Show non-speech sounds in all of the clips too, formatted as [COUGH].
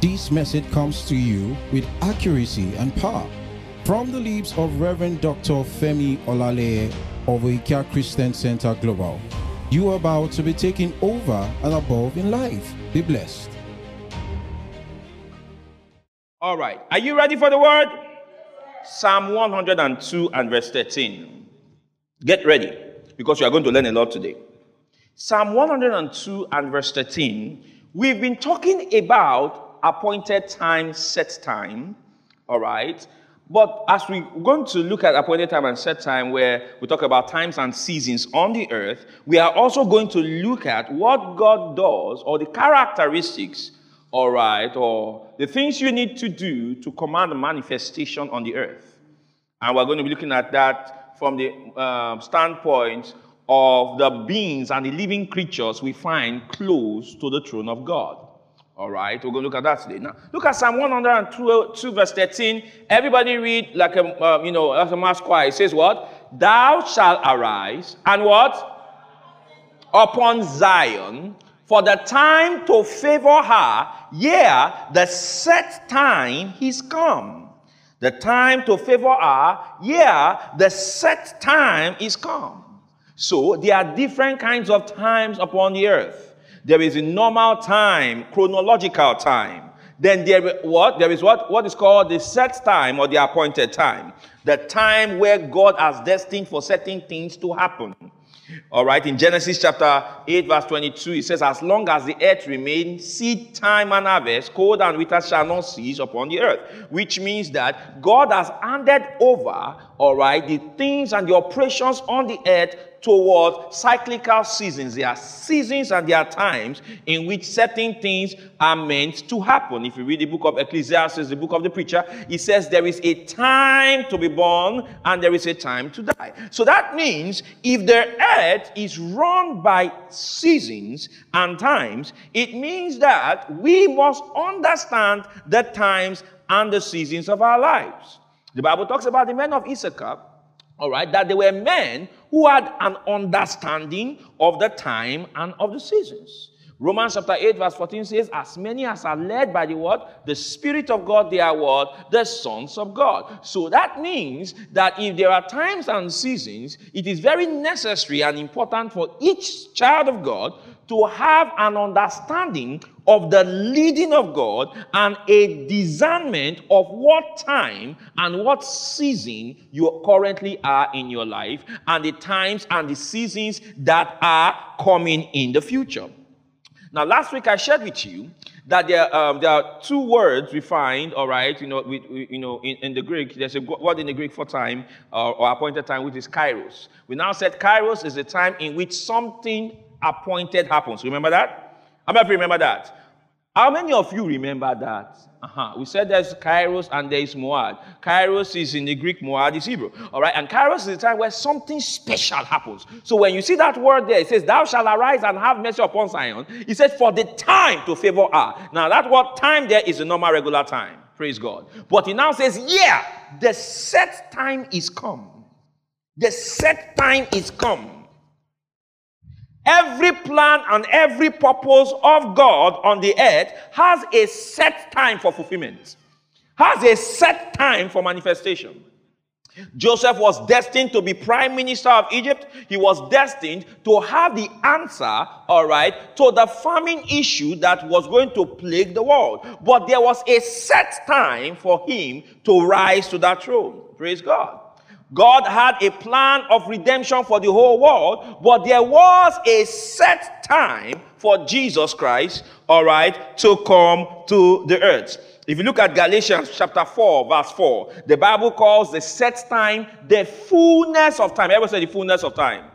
This message comes to you with accuracy and power from the lips of Reverend Dr. Femi Olale of Ikea Christian Center Global. You are about to be taken over and above in life. Be blessed. All right. Are you ready for the word? Psalm 102 and verse 13. Get ready because you are going to learn a lot today. Psalm 102 and verse 13. We've been talking about appointed time, set time. All right. But as we're going to look at appointed time and set time, where we talk about times and seasons on the earth, we are also going to look at what God does or the characteristics, all right, or the things you need to do to command manifestation on the earth. And we're going to be looking at that from the uh, standpoint of the beings and the living creatures we find close to the throne of God. All right, we're going to look at that today. Now, look at Psalm 102, verse 13. Everybody read like a, uh, you know, like a mass choir. It says what? Thou shalt arise and what? Upon Zion, for the time to favor her, yeah, the set time is come. The time to favor her, yeah, the set time is come. So there are different kinds of times upon the earth. There is a normal time, chronological time. Then there what? There is what? What is called the set time or the appointed time. The time where God has destined for certain things to happen. All right, in Genesis chapter 8, verse 22, it says, As long as the earth remains, seed time and harvest, cold and winter shall not cease upon the earth. Which means that God has handed over, all right, the things and the operations on the earth towards cyclical seasons. There are seasons and there are times in which certain things are meant to happen. If you read the book of Ecclesiastes, the book of the preacher, it says there is a time to be born and there is a time to die. So that means if the earth is run by seasons and times, it means that we must understand the times and the seasons of our lives. The Bible talks about the men of Issachar all right, that they were men who had an understanding of the time and of the seasons. Romans chapter 8, verse 14 says, As many as are led by the word, the Spirit of God, they are what? The sons of God. So that means that if there are times and seasons, it is very necessary and important for each child of God to have an understanding of the leading of God and a discernment of what time and what season you currently are in your life and the times and the seasons that are coming in the future. Now, last week I shared with you that there, um, there are two words we find, all right, you know, we, we, you know in, in, the Greek, there's a word in the Greek for time uh, or appointed time, which is kairos. We now said kairos is the time in which something appointed happens. Remember that? How many of you remember that? How many of you remember that? Uh-huh. We said there's Kairos and there is Moad. Kairos is in the Greek, Moad is Hebrew. All right, and Kairos is the time where something special happens. So when you see that word there, it says, Thou shalt arise and have mercy upon Zion. It says, For the time to favor her. Now, that word time there is a normal, regular time. Praise God. But he now says, Yeah, the set time is come. The set time is come. Every plan and every purpose of God on the earth has a set time for fulfillment, has a set time for manifestation. Joseph was destined to be prime minister of Egypt. He was destined to have the answer, all right, to the famine issue that was going to plague the world. But there was a set time for him to rise to that throne. Praise God. God had a plan of redemption for the whole world, but there was a set time for Jesus Christ, all right, to come to the earth. If you look at Galatians chapter 4, verse 4, the Bible calls the set time the fullness of time. Everyone say the fullness of time.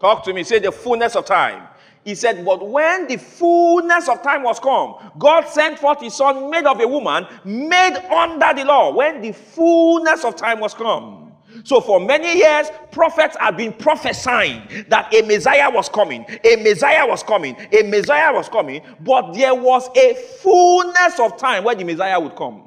Talk to me. Say the fullness of time. He said, But when the fullness of time was come, God sent forth his son, made of a woman, made under the law, when the fullness of time was come. So for many years, prophets have been prophesying that a Messiah was coming, a Messiah was coming, a Messiah was coming, but there was a fullness of time where the Messiah would come.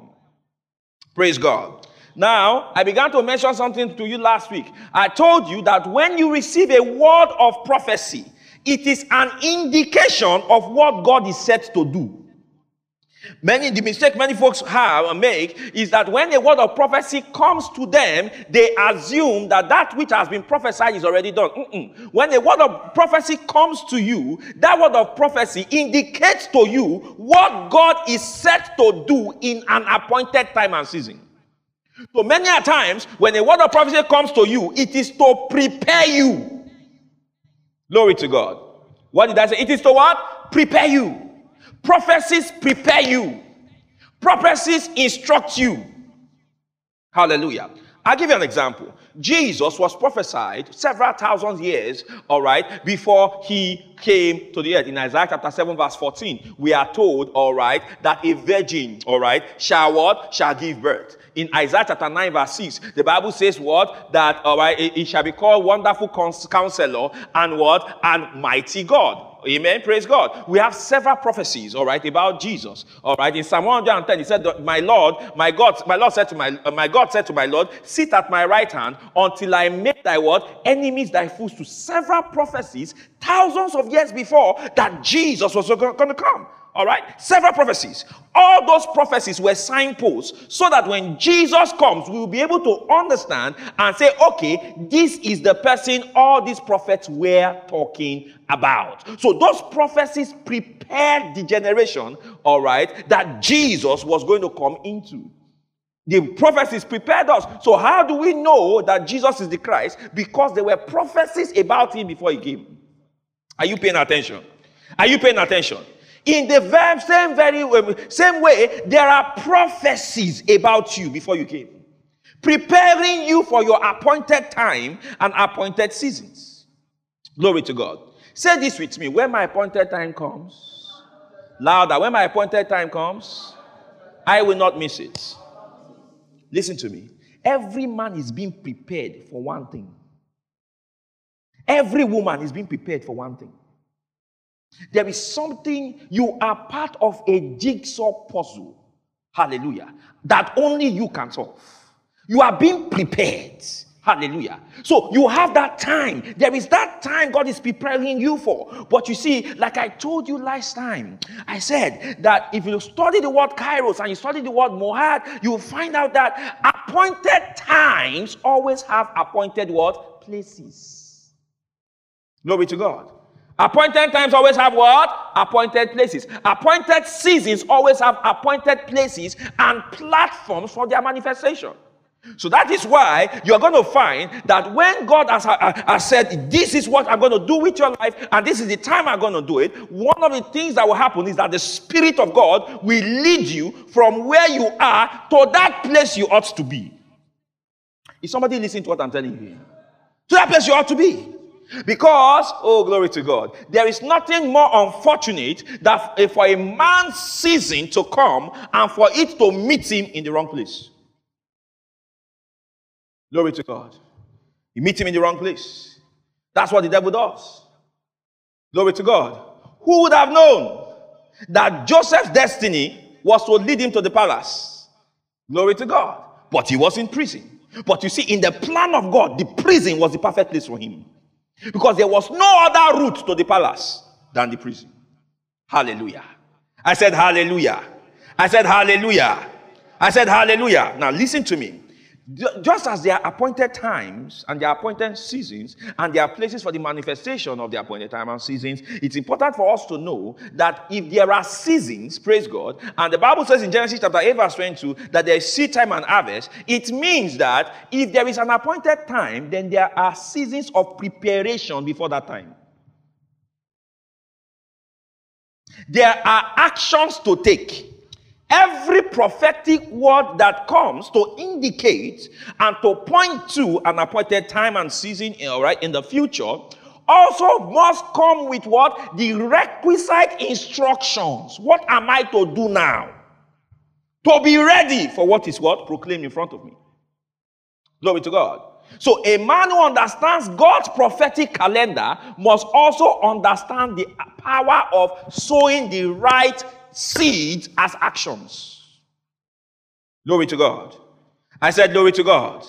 Praise God. Now, I began to mention something to you last week. I told you that when you receive a word of prophecy, it is an indication of what God is set to do. Many the mistake many folks have and make is that when a word of prophecy comes to them, they assume that that which has been prophesied is already done. Mm-mm. When a word of prophecy comes to you, that word of prophecy indicates to you what God is set to do in an appointed time and season. So many a times when a word of prophecy comes to you, it is to prepare you. Glory to God. What did I say? It is to what? Prepare you. Prophecies prepare you, prophecies instruct you. Hallelujah. I'll give you an example. Jesus was prophesied several thousand years, all right, before he came to the earth. In Isaiah chapter 7, verse 14, we are told, all right, that a virgin, all right, shall what? Shall give birth. In Isaiah chapter 9, verse 6, the Bible says what? That, all right, it, it shall be called wonderful counselor and what? And mighty God. Amen. Praise God. We have several prophecies, all right, about Jesus. All right. In Psalm 110, he said, My Lord, my God, my Lord said to my uh, my God said to my Lord, sit at my right hand until I make thy word enemies thy fools to several prophecies thousands of years before that Jesus was going to come. All right? Several prophecies. All those prophecies were signposts so that when Jesus comes, we will be able to understand and say, okay, this is the person all these prophets were talking about. So those prophecies prepared the generation, all right, that Jesus was going to come into. The prophecies prepared us. So, how do we know that Jesus is the Christ? Because there were prophecies about him before he came. Are you paying attention? Are you paying attention? In the very, same very way, same way, there are prophecies about you before you came, preparing you for your appointed time and appointed seasons. Glory to God. Say this with me. When my appointed time comes, louder. When my appointed time comes, I will not miss it. Listen to me. Every man is being prepared for one thing. Every woman is being prepared for one thing. There is something, you are part of a jigsaw puzzle. Hallelujah. That only you can solve. You are being prepared. Hallelujah. So you have that time. There is that time God is preparing you for. But you see, like I told you last time, I said that if you study the word kairos and you study the word mohad, you will find out that appointed times always have appointed what? Places. Glory to God. Appointed times always have what? Appointed places. Appointed seasons always have appointed places and platforms for their manifestation. So that is why you're going to find that when God has, has, said, This is what I'm going to do with your life, and this is the time I'm going to do it, one of the things that will happen is that the Spirit of God will lead you from where you are to that place you ought to be. Is somebody listening to what I'm telling you? To that place you ought to be. Because, oh, glory to God, there is nothing more unfortunate than for a man's season to come and for it to meet him in the wrong place. Glory to God. You meet him in the wrong place. That's what the devil does. Glory to God. Who would have known that Joseph's destiny was to lead him to the palace? Glory to God. But he was in prison. But you see, in the plan of God, the prison was the perfect place for him. Because there was no other route to the palace than the prison. Hallelujah. I said, Hallelujah. I said, Hallelujah. I said, Hallelujah. Now listen to me. Just as there are appointed times and there are appointed seasons and there are places for the manifestation of the appointed time and seasons, it's important for us to know that if there are seasons, praise God, and the Bible says in Genesis chapter 8, verse 22, that there is seed time and harvest, it means that if there is an appointed time, then there are seasons of preparation before that time. There are actions to take. Every prophetic word that comes to indicate and to point to an appointed time and season, eh, all right, in the future, also must come with what? The requisite instructions. What am I to do now? To be ready for what is what? Proclaimed in front of me. Glory to God. So, a man who understands God's prophetic calendar must also understand the power of sowing the right seeds as actions. Glory to God. I said, Glory to God.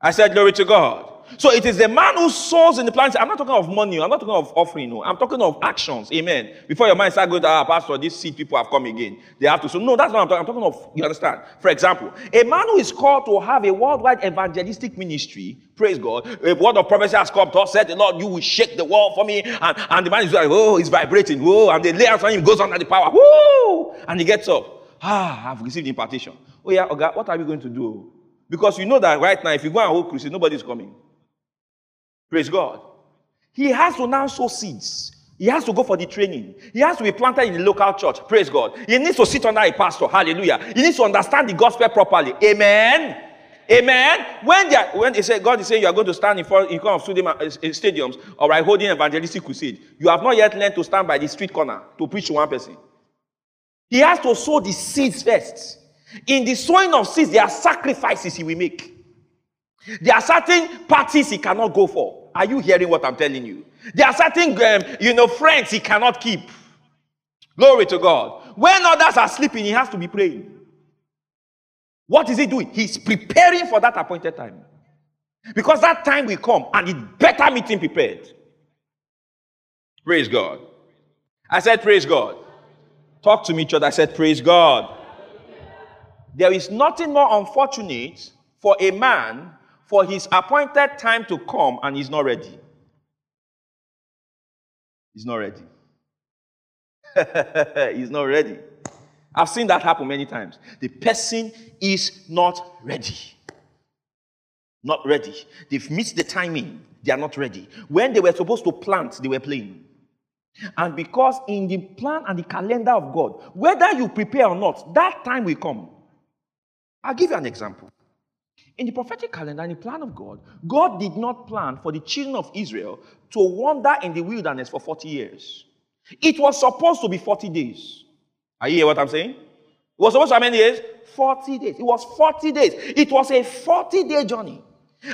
I said, Glory to God. So it is the man who sows in the plant. I'm not talking of money. I'm not talking of offering. No. I'm talking of actions. Amen. Before your mind start going, ah, pastor, these seed people have come again. They have to. So no, that's what I'm talking. I'm talking of. You understand? For example, a man who is called to have a worldwide evangelistic ministry. Praise God. A word of prophecy has come. God said, the Lord, you will shake the world for me. And, and the man is like, oh, he's vibrating. Whoa. And they lay hands on him, goes under the power. Whoa. And he gets up. Ah, I've received impartation. Oh yeah, okay, what are we going to do? Because you know that right now, if you go and hold crusade, nobody's coming. Praise God. He has to now sow seeds. He has to go for the training. He has to be planted in the local church. Praise God. He needs to sit under a pastor. Hallelujah. He needs to understand the gospel properly. Amen. Amen. When they, are, when they say God is saying you are going to stand in front in front of stadium, uh, stadiums, all right, holding evangelistic crusade, you have not yet learned to stand by the street corner to preach to one person. He has to sow the seeds first. In the sowing of seeds, there are sacrifices he will make. There are certain parties he cannot go for. Are you hearing what I'm telling you? There are certain, um, you know, friends he cannot keep. Glory to God. When others are sleeping, he has to be praying. What is he doing? He's preparing for that appointed time. Because that time will come and it better meet him prepared. Praise God. I said, Praise God. Talk to me, church. I said, Praise God. There is nothing more unfortunate for a man for his appointed time to come and he's not ready. He's not ready. [LAUGHS] he's not ready. I've seen that happen many times. The person is not ready. Not ready. They've missed the timing. They are not ready. When they were supposed to plant, they were playing. And because in the plan and the calendar of God, whether you prepare or not, that time will come. I'll give you an example. In the prophetic calendar, in the plan of God, God did not plan for the children of Israel to wander in the wilderness for 40 years. It was supposed to be 40 days. Are you hear what I'm saying? It was supposed to be how many days? 40 days. It was 40 days. It was a 40 day journey.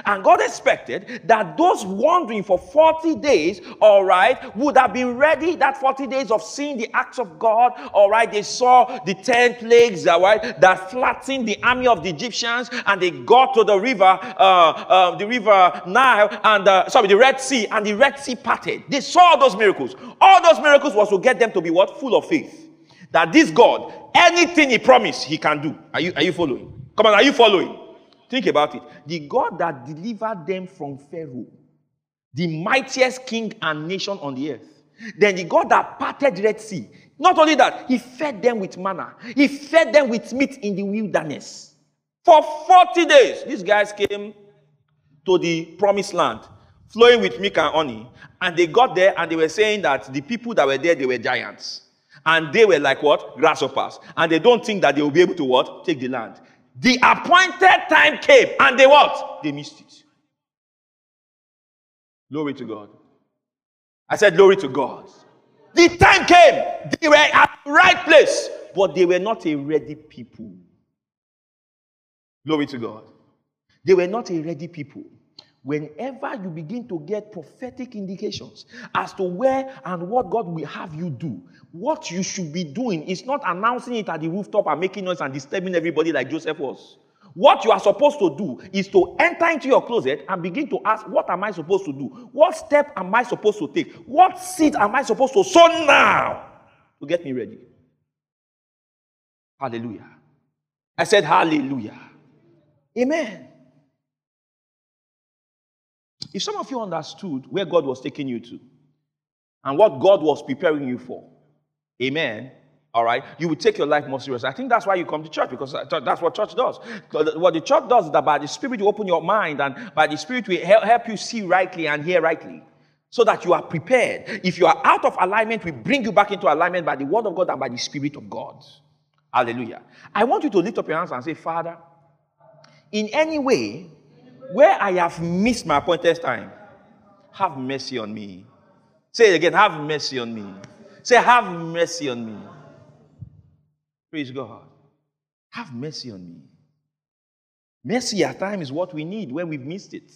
And God expected that those wandering for 40 days, all right, would have been ready that 40 days of seeing the acts of God, all right. They saw the 10 plagues, all right, that flattened the army of the Egyptians, and they got to the river, uh, uh, the river Nile, and uh, sorry, the Red Sea, and the Red Sea parted. They saw those miracles. All those miracles was to get them to be what? Full of faith. That this God, anything He promised, He can do. Are you, are you following? Come on, are you following? Think about it. The God that delivered them from Pharaoh, the mightiest king and nation on the earth. Then the God that parted Red Sea. Not only that, he fed them with manna. He fed them with meat in the wilderness. For 40 days, these guys came to the promised land, flowing with milk and honey. And they got there and they were saying that the people that were there, they were giants. And they were like what? Grasshoppers. And they don't think that they will be able to what? Take the land. The appointed time came and they what? They missed it. Glory to God. I said, Glory to God. The time came. They were at the right place, but they were not a ready people. Glory to God. They were not a ready people whenever you begin to get prophetic indications as to where and what God will have you do, what you should be doing is not announcing it at the rooftop and making noise and disturbing everybody like Joseph was. What you are supposed to do is to enter into your closet and begin to ask, What am I supposed to do? What step am I supposed to take? What seed am I supposed to sow now to get me ready? Hallelujah. I said, Hallelujah. Amen. If some of you understood where God was taking you to and what God was preparing you for, amen, all right, you would take your life more seriously. I think that's why you come to church because that's what church does. What the church does is that by the Spirit you open your mind and by the Spirit we help you see rightly and hear rightly so that you are prepared. If you are out of alignment, we bring you back into alignment by the Word of God and by the Spirit of God. Hallelujah. I want you to lift up your hands and say, Father, in any way where I have missed my appointed time, have mercy on me. Say it again, have mercy on me. Say, have mercy on me. Praise God. Have mercy on me. Mercy at times is what we need when we've missed it.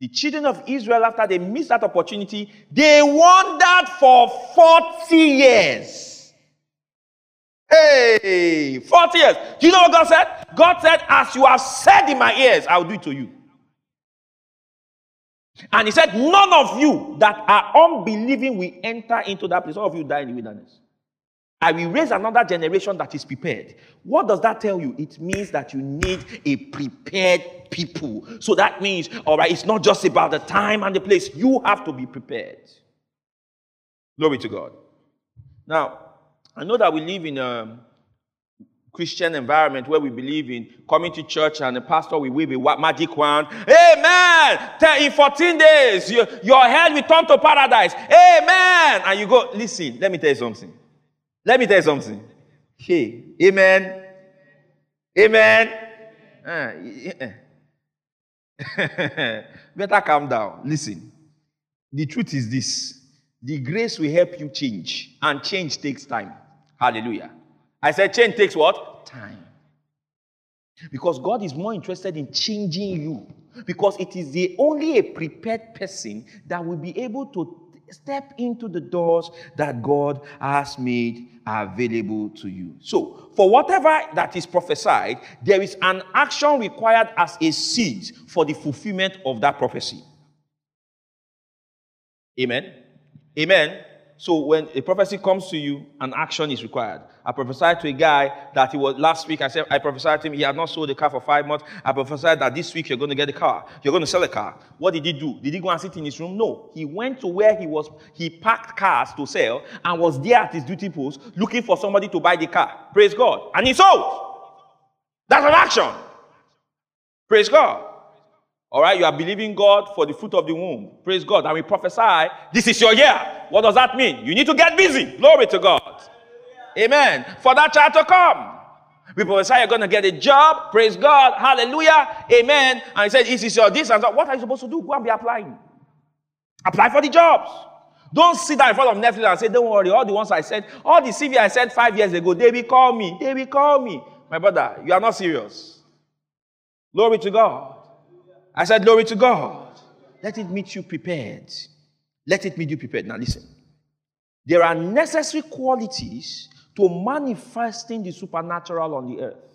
The children of Israel, after they missed that opportunity, they wandered for 40 years. Hey, 40 years. Do you know what God said? God said, As you have said in my ears, I'll do it to you. And he said, None of you that are unbelieving will enter into that place. All of you die in the wilderness. I will raise another generation that is prepared. What does that tell you? It means that you need a prepared people. So that means, all right, it's not just about the time and the place. You have to be prepared. Glory to God. Now, I know that we live in a Christian environment where we believe in coming to church and the pastor will wave a magic wand. Amen. In 14 days, your, your head will turn to paradise. Amen. And you go, listen, let me tell you something. Let me tell you something. Hey, amen. Amen. Uh, [LAUGHS] Better calm down. Listen. The truth is this the grace will help you change, and change takes time. Hallelujah. I said, change takes what? Time. Because God is more interested in changing you. Because it is the only a prepared person that will be able to step into the doors that God has made available to you. So, for whatever that is prophesied, there is an action required as a seed for the fulfillment of that prophecy. Amen. Amen. So when a prophecy comes to you, an action is required. I prophesied to a guy that he was last week. I said I prophesied to him. He had not sold a car for five months. I prophesied that this week you're going to get a car. You're going to sell a car. What did he do? Did he go and sit in his room? No. He went to where he was. He packed cars to sell and was there at his duty post looking for somebody to buy the car. Praise God. And he sold. That's an action. Praise God. All right, you are believing God for the fruit of the womb. Praise God. And we prophesy, this is your year. What does that mean? You need to get busy. Glory to God. Amen. For that child to come. We prophesy you're going to get a job. Praise God. Hallelujah. Amen. And he said, This is your this and that. What are you supposed to do? Go and be applying. Apply for the jobs. Don't sit down in front of Netflix and say, Don't worry, all the ones I said, all the CV I said five years ago, they will call me. They will call me. My brother, you are not serious. Glory to God. I said, Glory to God. Let it meet you prepared. Let it meet you prepared. Now, listen. There are necessary qualities to manifesting the supernatural on the earth.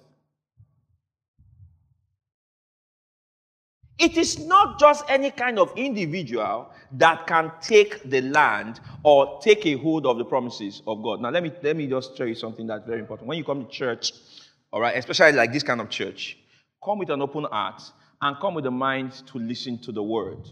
It is not just any kind of individual that can take the land or take a hold of the promises of God. Now, let me, let me just tell you something that's very important. When you come to church, all right, especially like this kind of church, come with an open heart and come with a mind to listen to the word.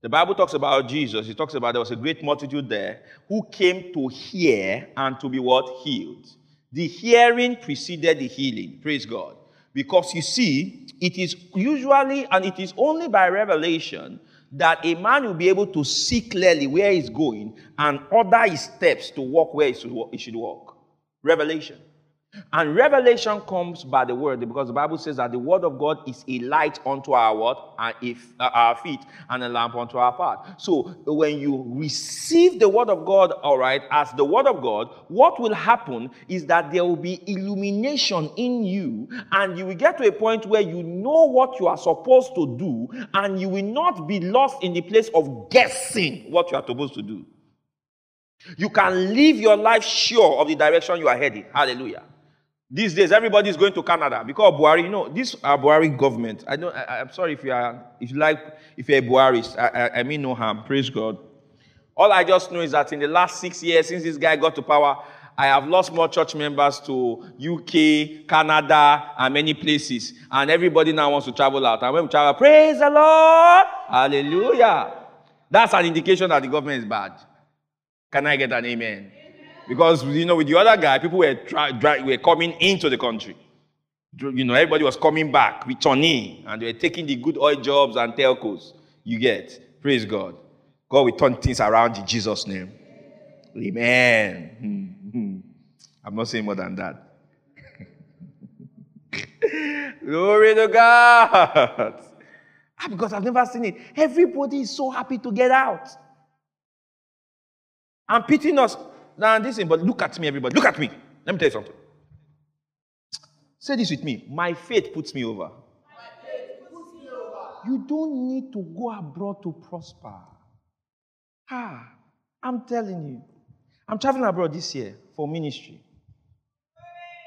The Bible talks about Jesus. It talks about there was a great multitude there who came to hear and to be what? Healed. The hearing preceded the healing. Praise God. Because you see, it is usually and it is only by revelation that a man will be able to see clearly where he's going and order his steps to walk where he should walk. Revelation. And revelation comes by the word because the Bible says that the word of God is a light unto our what? And if, uh, our feet and a lamp unto our path. So when you receive the word of God, all right, as the word of God, what will happen is that there will be illumination in you and you will get to a point where you know what you are supposed to do and you will not be lost in the place of guessing what you are supposed to do. You can live your life sure of the direction you are heading. Hallelujah. These days, everybody is going to Canada because Buhari, you know, this our Buhari government. I don't. I, am sorry if you are, if you like, if you're a Buharist. I, I, I mean no harm. Praise God. All I just know is that in the last six years, since this guy got to power, I have lost more church members to UK, Canada, and many places. And everybody now wants to travel out. And when we travel, praise the Lord, Hallelujah. That's an indication that the government is bad. Can I get an amen? Because, you know, with the other guy, people were, try, dry, were coming into the country. You know, everybody was coming back, returning, and they were taking the good oil jobs and telcos. You get. Praise God. God will turn things around in Jesus' name. Amen. I'm not saying more than that. [LAUGHS] Glory to God. Ah, because I've never seen it. Everybody is so happy to get out. I'm pitying us. Now, listen, but look at me, everybody. Look at me. Let me tell you something. Say this with me. My faith puts me over. Puts me over. You don't need to go abroad to prosper. Ah, I'm telling you. I'm traveling abroad this year for ministry.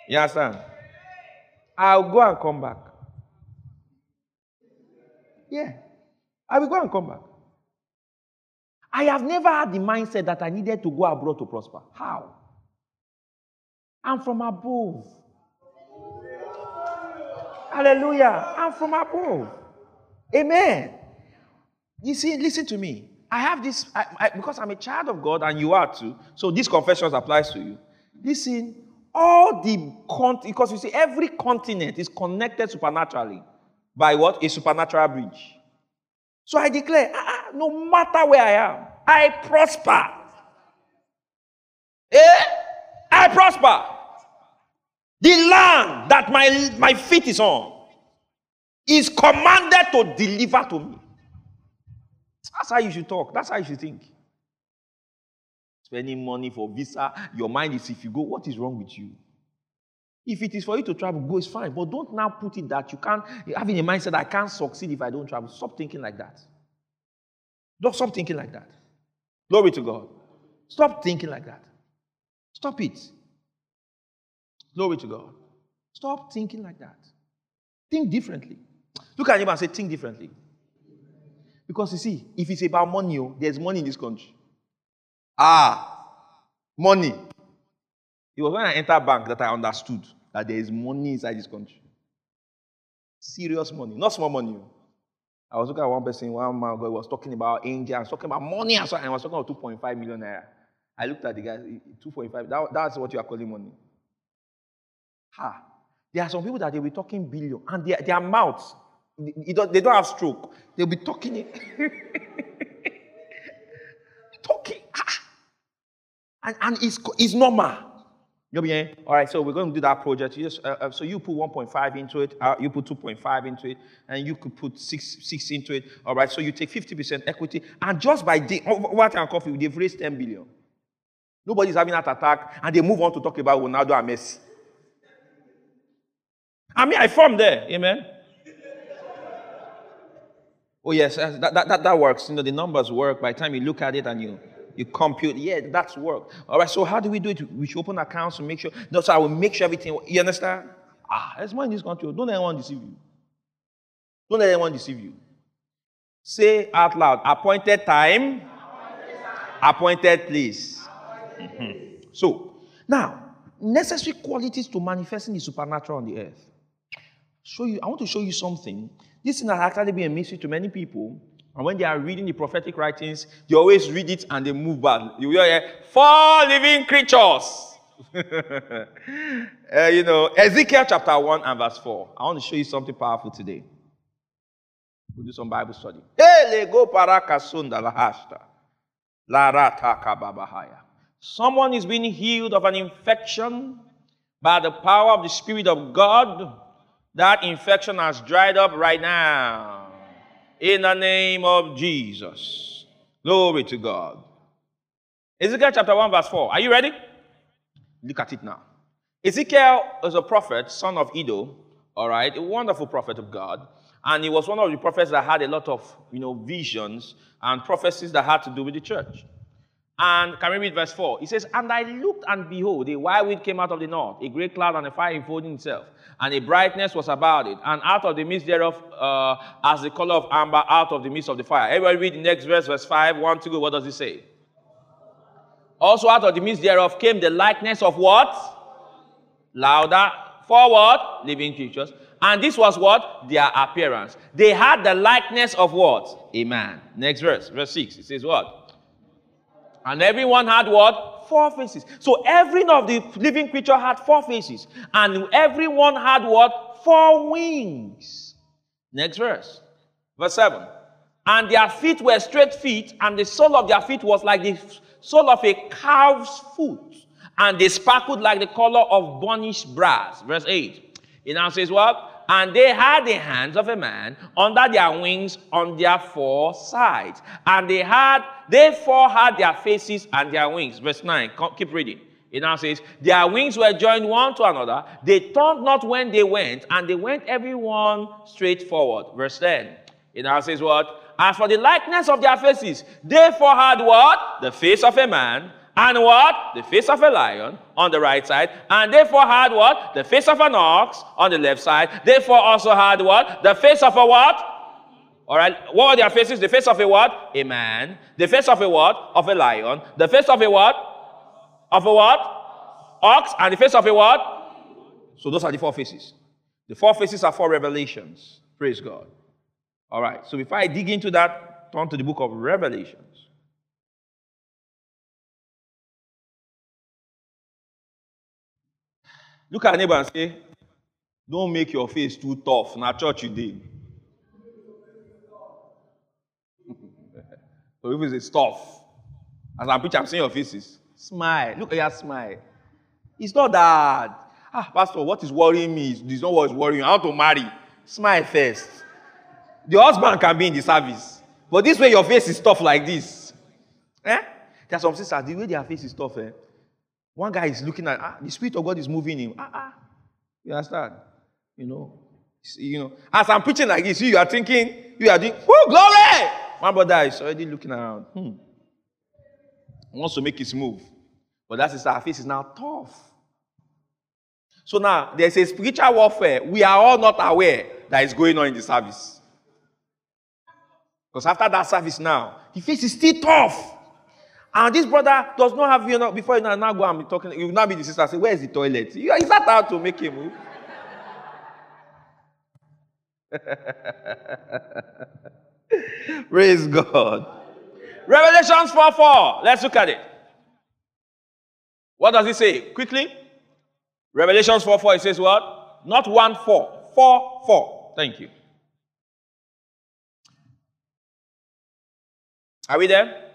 You understand? I'll go and come back. Yeah. I will go and come back. I have never had the mindset that I needed to go abroad to prosper. How? I'm from above. Hallelujah. I'm from above. Amen. You see, listen to me. I have this, I, I, because I'm a child of God and you are too. So this confession applies to you. Listen, all the, because you see, every continent is connected supernaturally by what? A supernatural bridge. So I declare, ah, no matter where I am, I prosper. Eh? I prosper. The land that my, my feet is on is commanded to deliver to me. That's how you should talk. That's how you should think. Spending money for visa, your mind is if you go, what is wrong with you? If it is for you to travel, go, it's fine. But don't now put it that you can't, having a mindset, I can't succeed if I don't travel. Stop thinking like that. Don't stop thinking like that. Glory to God. Stop thinking like that. Stop it. Glory to God. Stop thinking like that. Think differently. Look at him and say, think differently. Because you see, if it's about money, oh, there's money in this country. Ah, money. It was when I entered bank that I understood that there is money inside this country. Serious money, not small money. I was looking at one person, one man ago, was talking about India, and talking about money, and so I was talking about 2.5 million naira. I looked at the guy, 2.5, that, that's what you are calling money. Ha. There are some people that they will be talking billion, and their, their mouths, they don't, they don't have stroke. They'll be talking it. [LAUGHS] talking. Ah. And, and it's, it's normal. You'll be. All right, so we're going to do that project. You just, uh, uh, so you put 1.5 into it, uh, you put 2.5 into it, and you could put 6, 6 into it. All right, so you take 50% equity, and just by day, what and coffee, they've raised 10 billion. Nobody's having that attack, and they move on to talk about Ronaldo and Messi. I mean, I formed there. Amen. Oh, yes, that, that, that, that works. You know, the numbers work. By the time you look at it and you you compute. Yeah, that's work. All right, so how do we do it? We should open accounts to make sure. No, so I will make sure everything. You understand? Ah, there's money in this country. Don't let anyone deceive you. Don't let anyone deceive you. Say out loud appointed time, appointed, place. Mm-hmm. So, now, necessary qualities to manifesting the supernatural on the earth. Show you, I want to show you something. This thing has actually been a mystery to many people and when they are reading the prophetic writings, they always read it and they move back. You hear, four living creatures. uh, [LAUGHS] you know, Ezekiel chapter 1 and verse 4. I want to show you something powerful today. We'll do some Bible study. Someone is being healed of an infection by the power of the Spirit of God. That infection has dried up right now in the name of Jesus. Glory to God. Ezekiel chapter 1, verse 4. Are you ready? Look at it now. Ezekiel is a prophet, son of Iddo, all right, a wonderful prophet of God. And he was one of the prophets that had a lot of, you know, visions and prophecies that had to do with the church. And can we read verse 4? It says, And I looked, and behold, a wild wind came out of the north, a great cloud and a fire enfolding itself and a brightness was about it. And out of the midst thereof, uh, as the color of amber, out of the midst of the fire. Everybody read the next verse, verse 5, 1 to go. What does it say? Also out of the midst thereof came the likeness of what? Louder. For what? Living creatures. And this was what? Their appearance. They had the likeness of what? A man. Next verse, verse 6. It says what? And everyone had what? four faces. So every one of the living creature had four faces. And everyone had what? Four wings. Next verse. Verse 7. And their feet were straight feet, and the sole of their feet was like the sole of a calf's foot. And they sparkled like the color of burnished brass. Verse 8. It now says what? And they had the hands of a man under their wings on their four sides. And they had, they four had their faces and their wings. Verse 9, keep reading. It now says, Their wings were joined one to another. They turned not when they went, and they went every one straight forward. Verse 10. It now says what? As for the likeness of their faces, they four had what? The face of a man and what? The face of a lion on the right side. And therefore had what? The face of an ox on the left side. Therefore also had what? The face of a what? All right. What are their faces? The face of a what? A man. The face of a what? Of a lion. The face of a what? Of a what? Ox. And the face of a what? So those are the four faces. The four faces are four revelations. Praise God. All right. So before I dig into that, turn to the book of Revelations. Look at neighbor and say, Don't make your face too tough. Now, church you did. [LAUGHS] so if it's tough, as I'm preaching, I'm seeing your faces. Smile. Look at your smile. It's not that. Ah, Pastor, what is worrying me? This is not what is worrying. I want to marry. Smile first. The husband can be in the service. But this way your face is tough like this. Eh? There are some sisters, the way their face is tough, eh? One guy is looking at, ah, the Spirit of God is moving him. Ah, ah. You understand? You know, you know. As I'm preaching like this, you are thinking, you are doing, whoo, glory! My brother is already looking around. Hmm. Wants to make his move. But that is our face is now tough. So now there's a spiritual warfare. We are all not aware that is going on in the service. Because after that service now, the face is still tough. And this brother does not have, you know, before you know, now go and be talking, you now be the sister say, Where is the toilet? You, Is that how to make him move? [LAUGHS] Praise God. Revelations 4 4. Let's look at it. What does it say? Quickly. Revelations 4 4. It says what? Not 1 4. 4 4. Thank you. Are we there?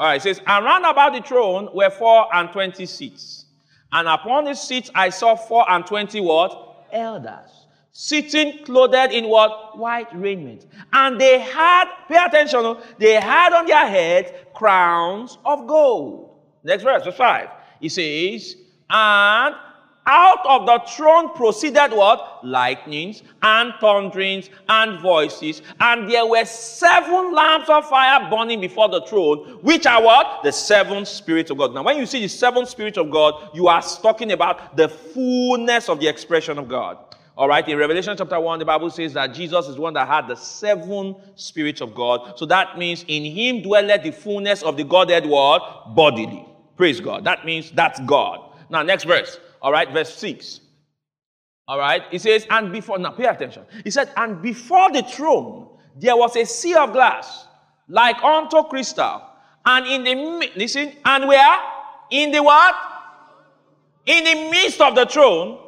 All right, it says, And round about the throne were four and twenty seats. And upon the seats I saw four and twenty what? Elders. Sitting clothed in what? White raiment. And they had, pay attention, oh, they had on their heads crowns of gold. Next verse, verse 5. It says, And out of the throne proceeded what? Lightnings and thunderings and voices. And there were seven lamps of fire burning before the throne, which are what? The seven spirits of God. Now, when you see the seven spirits of God, you are talking about the fullness of the expression of God. All right, in Revelation chapter 1, the Bible says that Jesus is one that had the seven spirits of God. So that means in him dwelleth the fullness of the Godhead word bodily. Praise God. That means that's God. Now, next verse. All right, verse 6. All right, it says, and before, now pay attention. He said, and before the throne, there was a sea of glass, like unto crystal. And in the, listen, and where? In the what? In the midst of the throne,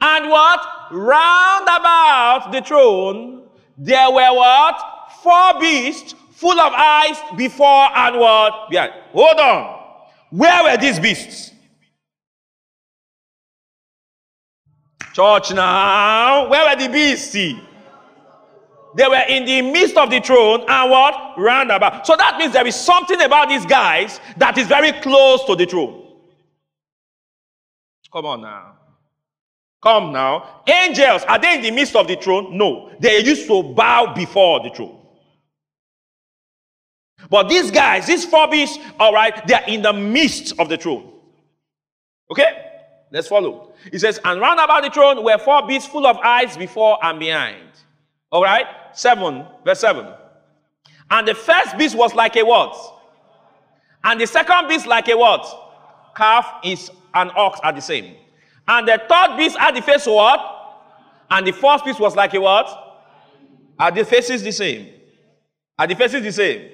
and what? Round about the throne, there were what? Four beasts full of eyes before and what? Behind. Hold on. Where were these beasts? Church now. Where were the beasts? They were in the midst of the throne and what? Round about. So that means there is something about these guys that is very close to the throne. Come on now. Come now. Angels, are they in the midst of the throne? No. They used to bow before the throne. But these guys, these four beasts, all right, they are in the midst of the throne. Okay? Let's follow. He says, And round about the throne were four beasts full of eyes before and behind. All right? Seven, verse seven. And the first beast was like a what? And the second beast like a what? Calf is an ox are the same. And the third beast had the face what? And the fourth beast was like a what? Are the faces the same? Are the faces the same?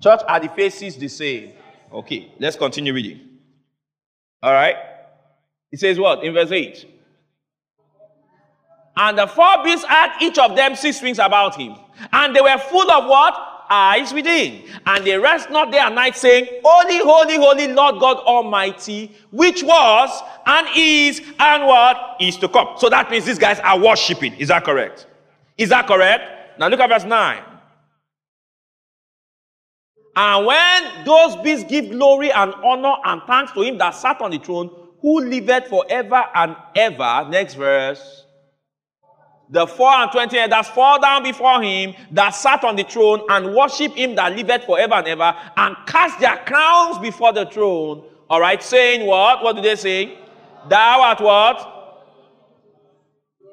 Church, are the faces the same? Okay, let's continue reading. All right. It says what? In verse 8. And the four beasts had each of them six wings about him. And they were full of what? Eyes within. And they rest not day and night, saying, Holy, holy, holy Lord God Almighty, which was and is and what is to come. So that means these guys are worshiping. Is that correct? Is that correct? Now look at verse 9. And when those beasts give glory and honor and thanks to him that sat on the throne, who liveth forever and ever. Next verse. The four and twenty elders fall down before him that sat on the throne and worship him that liveth forever and ever and cast their crowns before the throne. All right, saying what? What do they say? Thou art what?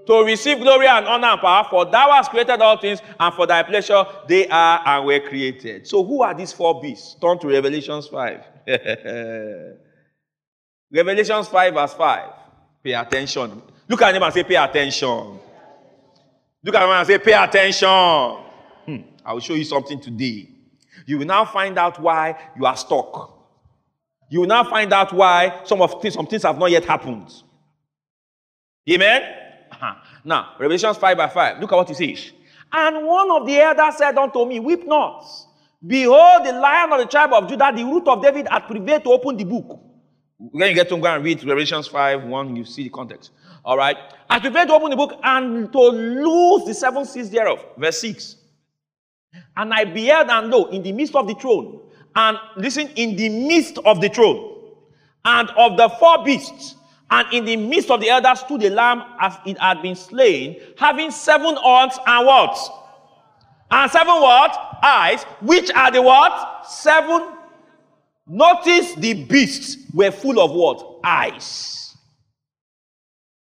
to receive glory and honor and power, for thou hast created all things, and for thy pleasure they are and were created. So, who are these four beasts? Turn to Revelations 5. [LAUGHS] Revelations 5, verse 5. Pay attention. Look at him and say, Pay attention. Look at him and say, Pay attention. Hmm. I will show you something today. You will now find out why you are stuck. You will now find out why some of things, some things have not yet happened. Amen? Uh-huh. Now, Revelation 5 by 5. Look at what he says. And one of the elders said unto me, Weep not. Behold, the lion of the tribe of Judah, the root of David, hath prevailed to open the book. When you get to go and read Revelations 5 1, you see the context. All right. Hath prevailed to open the book and to loose the seven seals thereof. Verse 6. And I beheld, and lo, in the midst of the throne, and listen, in the midst of the throne, and of the four beasts, and in the midst of the elders stood a lamb as it had been slain, having seven horns and what? And seven what? Eyes, which are the what? Seven. Notice the beasts were full of what? Eyes.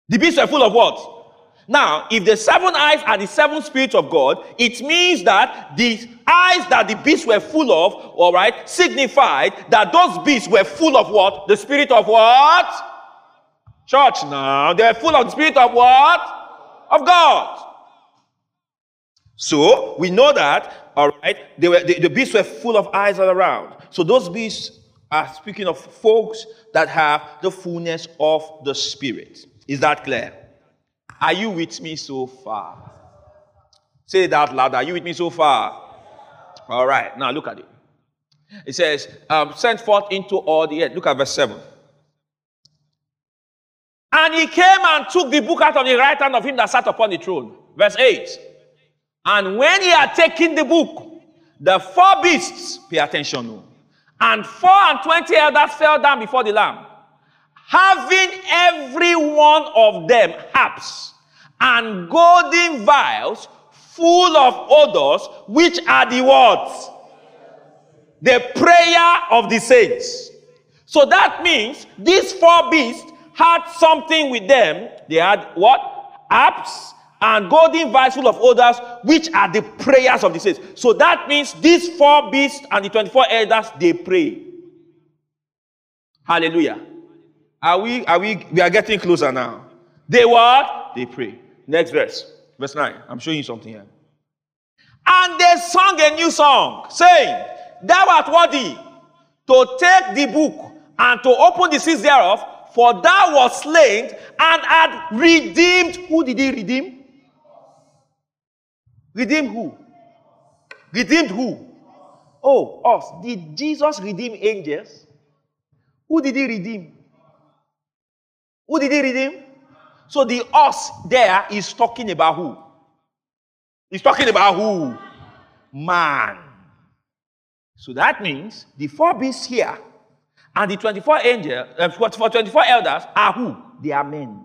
The beasts were full of what? Now, if the seven eyes are the seven spirits of God, it means that the eyes that the beasts were full of, all right, signified that those beasts were full of what? The spirit of what? Church now. They were full of the spirit of what? Of God. So we know that, all right, they were, the, the beasts were full of eyes all around. So those beasts are speaking of folks that have the fullness of the spirit. Is that clear? Are you with me so far? Say that loud. Are you with me so far? All right. Now look at it. It says, um, sent forth into all the earth. Look at verse 7. And he came and took the book out of the right hand of him that sat upon the throne. Verse 8. And when he had taken the book, the four beasts, pay attention, and four and twenty elders fell down before the Lamb, having every one of them harps and golden vials full of odors, which are the words? The prayer of the saints. So that means these four beasts had something with them. They had what? Apps and golden full of odors, which are the prayers of the saints. So that means these four beasts and the 24 elders, they pray. Hallelujah. Are we, are we, we are getting closer now. They what? They pray. Next verse, verse 9. I'm showing you something here. And they sung a new song, saying, Thou art worthy to take the book and to open the seals thereof, for thou wast slain and had redeemed. Who did he redeem? Redeem who? Redeemed who? Oh, us. Did Jesus redeem angels? Who did he redeem? Who did he redeem? So the us there is talking about who? He's talking about who? Man. So that means the four beasts here and the 24 angels, uh, for 24 elders are who? They are men.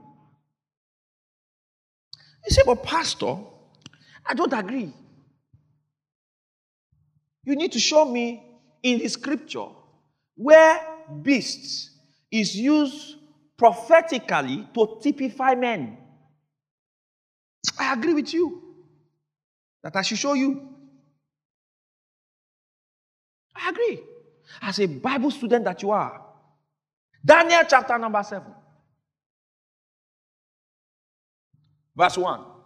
You say, but Pastor, I don't agree. You need to show me in the scripture where beasts is used prophetically to typify men. I agree with you that I should show you. I agree. As a Bible student that you are. Daniel chapter number 7. Verse 1.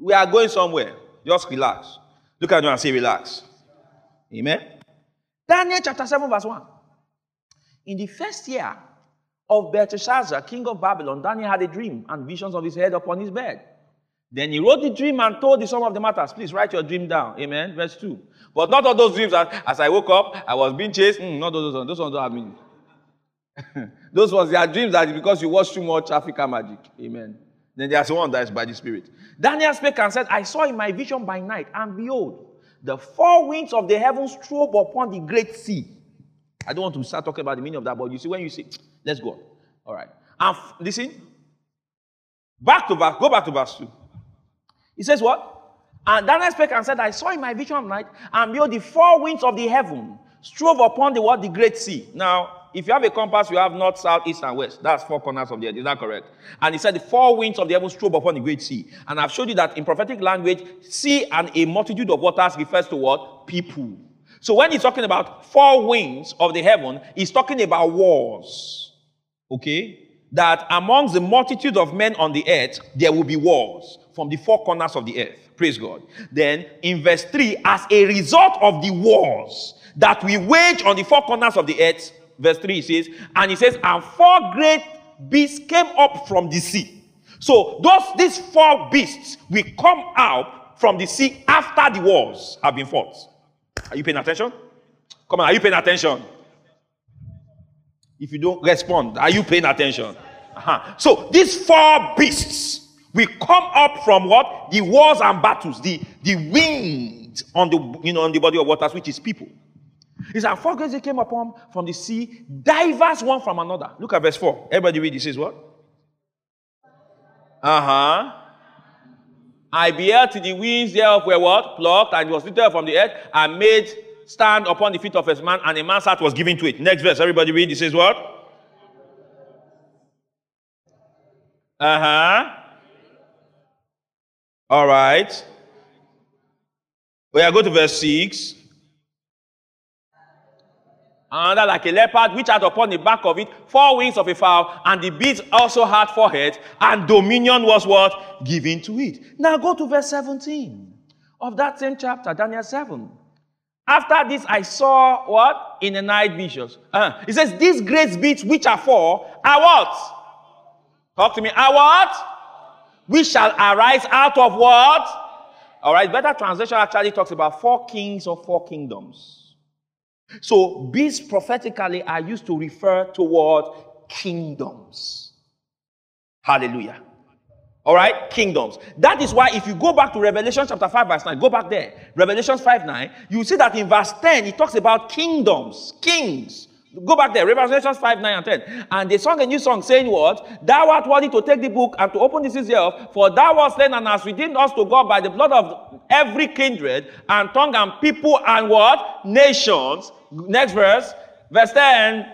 We are going somewhere. Just relax. Look at you and say, relax. Amen. Daniel chapter 7, verse 1. In the first year of Belteshazzar, king of Babylon, Daniel had a dream and visions of his head upon his bed. Then he wrote the dream and told the sum of the matters. Please write your dream down. Amen. Verse 2. But not all those dreams as I woke up, I was being chased. Mm, not those ones. Those ones don't have meaning. [LAUGHS] those ones, they are dreams that because you watch too much African magic. Amen. Then there's one that is by the Spirit. Daniel spake and said, I saw in my vision by night, and behold, the four winds of the heavens strove upon the great sea. I don't want to start talking about the meaning of that, but you see, when you see, [TSK] Let's go on. All right. And f- listen. Back to back, go back to verse 2. He says what? And Daniel spake and said, I saw in my vision of night, and behold, the four winds of the heaven strove upon the what? The great sea. Now, if you have a compass, you have north, south, east, and west. That's four corners of the earth. Is that correct? And he said the four winds of the heavens strove upon the great sea. And I've showed you that in prophetic language, sea and a multitude of waters refers to what? People. So when he's talking about four winds of the heaven, he's talking about wars. Okay? That amongst the multitude of men on the earth, there will be wars from the four corners of the earth. Praise God. Then in verse 3, as a result of the wars that we wage on the four corners of the earth, verse 3 he says, and he says, and four great beasts came up from the sea. So those these four beasts will come out from the sea after the wars have been fought. Are you paying attention? Come on, are you paying attention? If you don't respond, are you paying attention? Uh-huh. So these four beasts will come up from what? The wars and battles, the, the wind on the you know on the body of waters, which is people. He said, four great came upon from the sea, diverse one from another. Look at verse 4. Everybody read this says what? Uh-huh. I beheld to the winds thereof were what? Plucked, and it was lifted from the earth, and made stand upon the feet of a man, and a man's heart was given to it. Next verse, everybody read. It says what? Uh-huh. All right. We are go to verse 6. Another like a leopard, which had upon the back of it four wings of a fowl, and the beast also had four heads, and dominion was what? Given to it. Now go to verse 17 of that same chapter, Daniel 7. After this, I saw what? In the night visions. Uh, it says, These great beasts which are four are what? Talk to me. Are what? We shall arise out of what? All right, better translation actually talks about four kings or four kingdoms. So beasts prophetically are used to refer toward kingdoms. Hallelujah. All right, kingdoms. That is why if you go back to Revelation chapter 5, verse 9, go back there. Revelation 5 9, you see that in verse 10, it talks about kingdoms, kings. Go back there, Revelation 5, 9, and 10. And they sung a new song saying, What? Thou art worthy to take the book and to open the seals thereof, for thou wast slain and hast redeemed us to God by the blood of every kindred and tongue and people and what? Nations. Next verse, verse 10.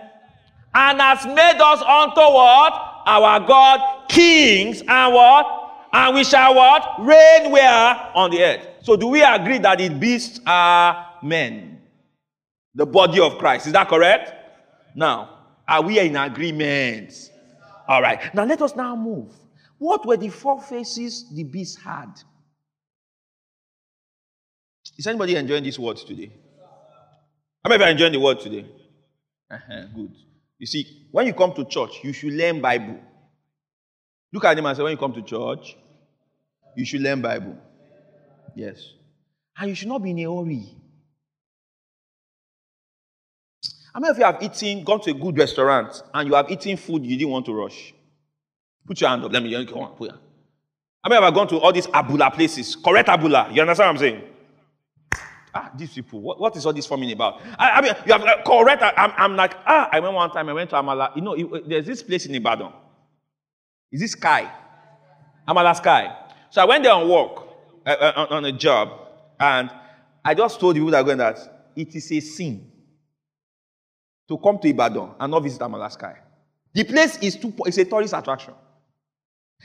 And has made us unto what? Our God kings and what? And we shall what? Reign where? On the earth. So do we agree that the beasts are men? The body of Christ. Is that correct? Now, are we in agreement? All right. Now let us now move. What were the four faces the beast had? Is anybody enjoying this word today? How many of you are enjoying the word today? Uh-huh, good. You see, when you come to church, you should learn Bible. Look at them and say, when you come to church, you should learn Bible. Yes. And you should not be in a hurry. How many of you have eaten, gone to a good restaurant, and you have eaten food you didn't want to rush? Put your hand up. Let me come on. Put your How many have gone to all these abula places? Correct abula. You understand what I'm saying? Ah, these people. What, what is all this forming about? I, I mean, you have uh, correct. I'm, I'm like, ah, I went one time. I went to Amala. You know, it, there's this place in Ibadan. Is this Sky? Amala Skye. So I went there on work, uh, uh, on, on a job, and I just told the people that going that it is a sin to come to Ibadan and not visit Amala Skye. The place is too, it's a tourist attraction.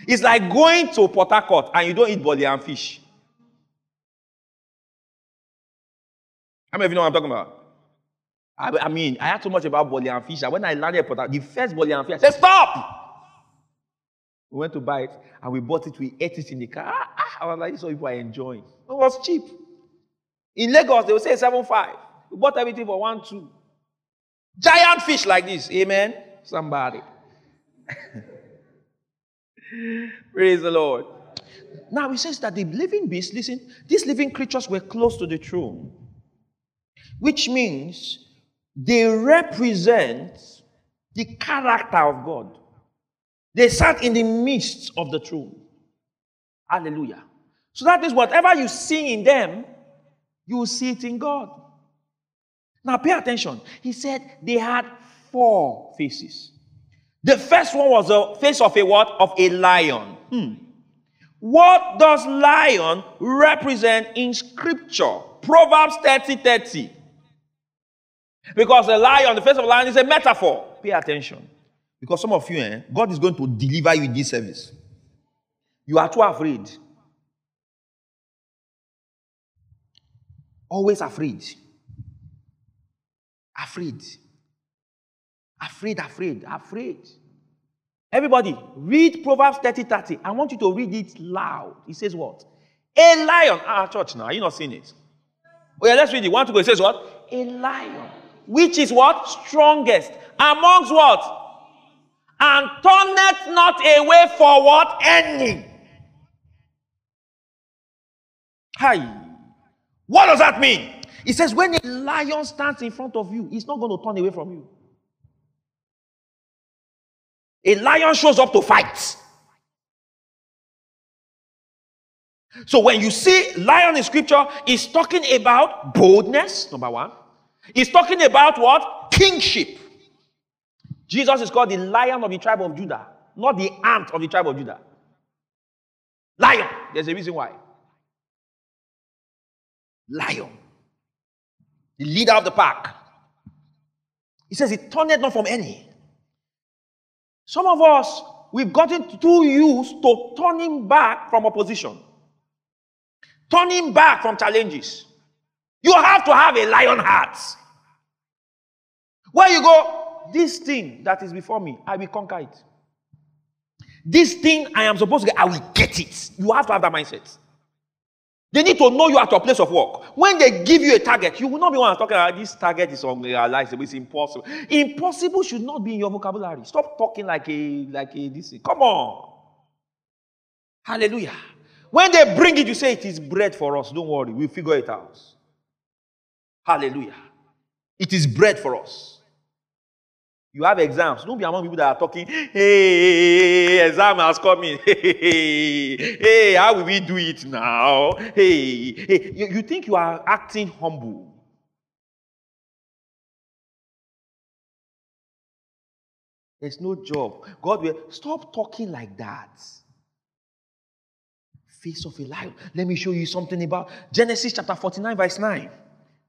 It's like going to Port Harcourt and you don't eat boli and fish. How many of you know what I'm talking about? I, I mean, I had so much about boli and fish. And when I landed at Port Harcourt, the first boli and fish, I said, Stop! We went to buy it and we bought it. We ate it in the car. Ah, ah, I was like, so people are enjoying. It was cheap. In Lagos, they would say 7.5. We bought everything for 1 2. Giant fish like this. Amen. Somebody. [LAUGHS] Praise the Lord. Now he says that the living beasts, listen, these living creatures were close to the throne, which means they represent the character of God. They sat in the midst of the throne. Hallelujah. So that is whatever you see in them, you will see it in God. Now pay attention. He said they had four faces. The first one was the face of a what? Of a lion. Hmm. What does lion represent in scripture? Proverbs 30 30. Because the lion, the face of a lion, is a metaphor. Pay attention. Because some of you, eh, God is going to deliver you this service. You are too afraid. Always afraid. Afraid. Afraid, afraid, afraid. Everybody, read Proverbs 30 30. I want you to read it loud. It says what? A lion. Ah, church now. Are you not seeing it? Oh, yeah, let's read it. One to go. It says what? A lion. Which is what? Strongest. Amongst what? And turneth not away for what? Any. Hi. What does that mean? It says when a lion stands in front of you, he's not going to turn away from you. A lion shows up to fight. So when you see lion in scripture, he's talking about boldness, number one. He's talking about what? Kingship. Jesus is called the lion of the tribe of Judah, not the ant of the tribe of Judah. Lion. There's a reason why. Lion. The leader of the pack. He says, It turned not from any. Some of us, we've gotten too used to turning back from opposition, turning back from challenges. You have to have a lion heart. Where you go, this thing that is before me, I will conquer it. This thing I am supposed to get, I will get it. You have to have that mindset. They need to know you at your place of work. When they give you a target, you will not be one talking about this target is unrealizable, it's impossible. Impossible should not be in your vocabulary. Stop talking like a like a this. Come on. Hallelujah. When they bring it, you say it is bread for us. Don't worry, we'll figure it out. Hallelujah. It is bread for us. You have exams. Don't be among people that are talking, hey, exam has come in. Hey, [LAUGHS] hey, how will we do it now? Hey, hey. You, you think you are acting humble. There's no job. God will stop talking like that. Face of a lion. Let me show you something about Genesis chapter 49, verse 9.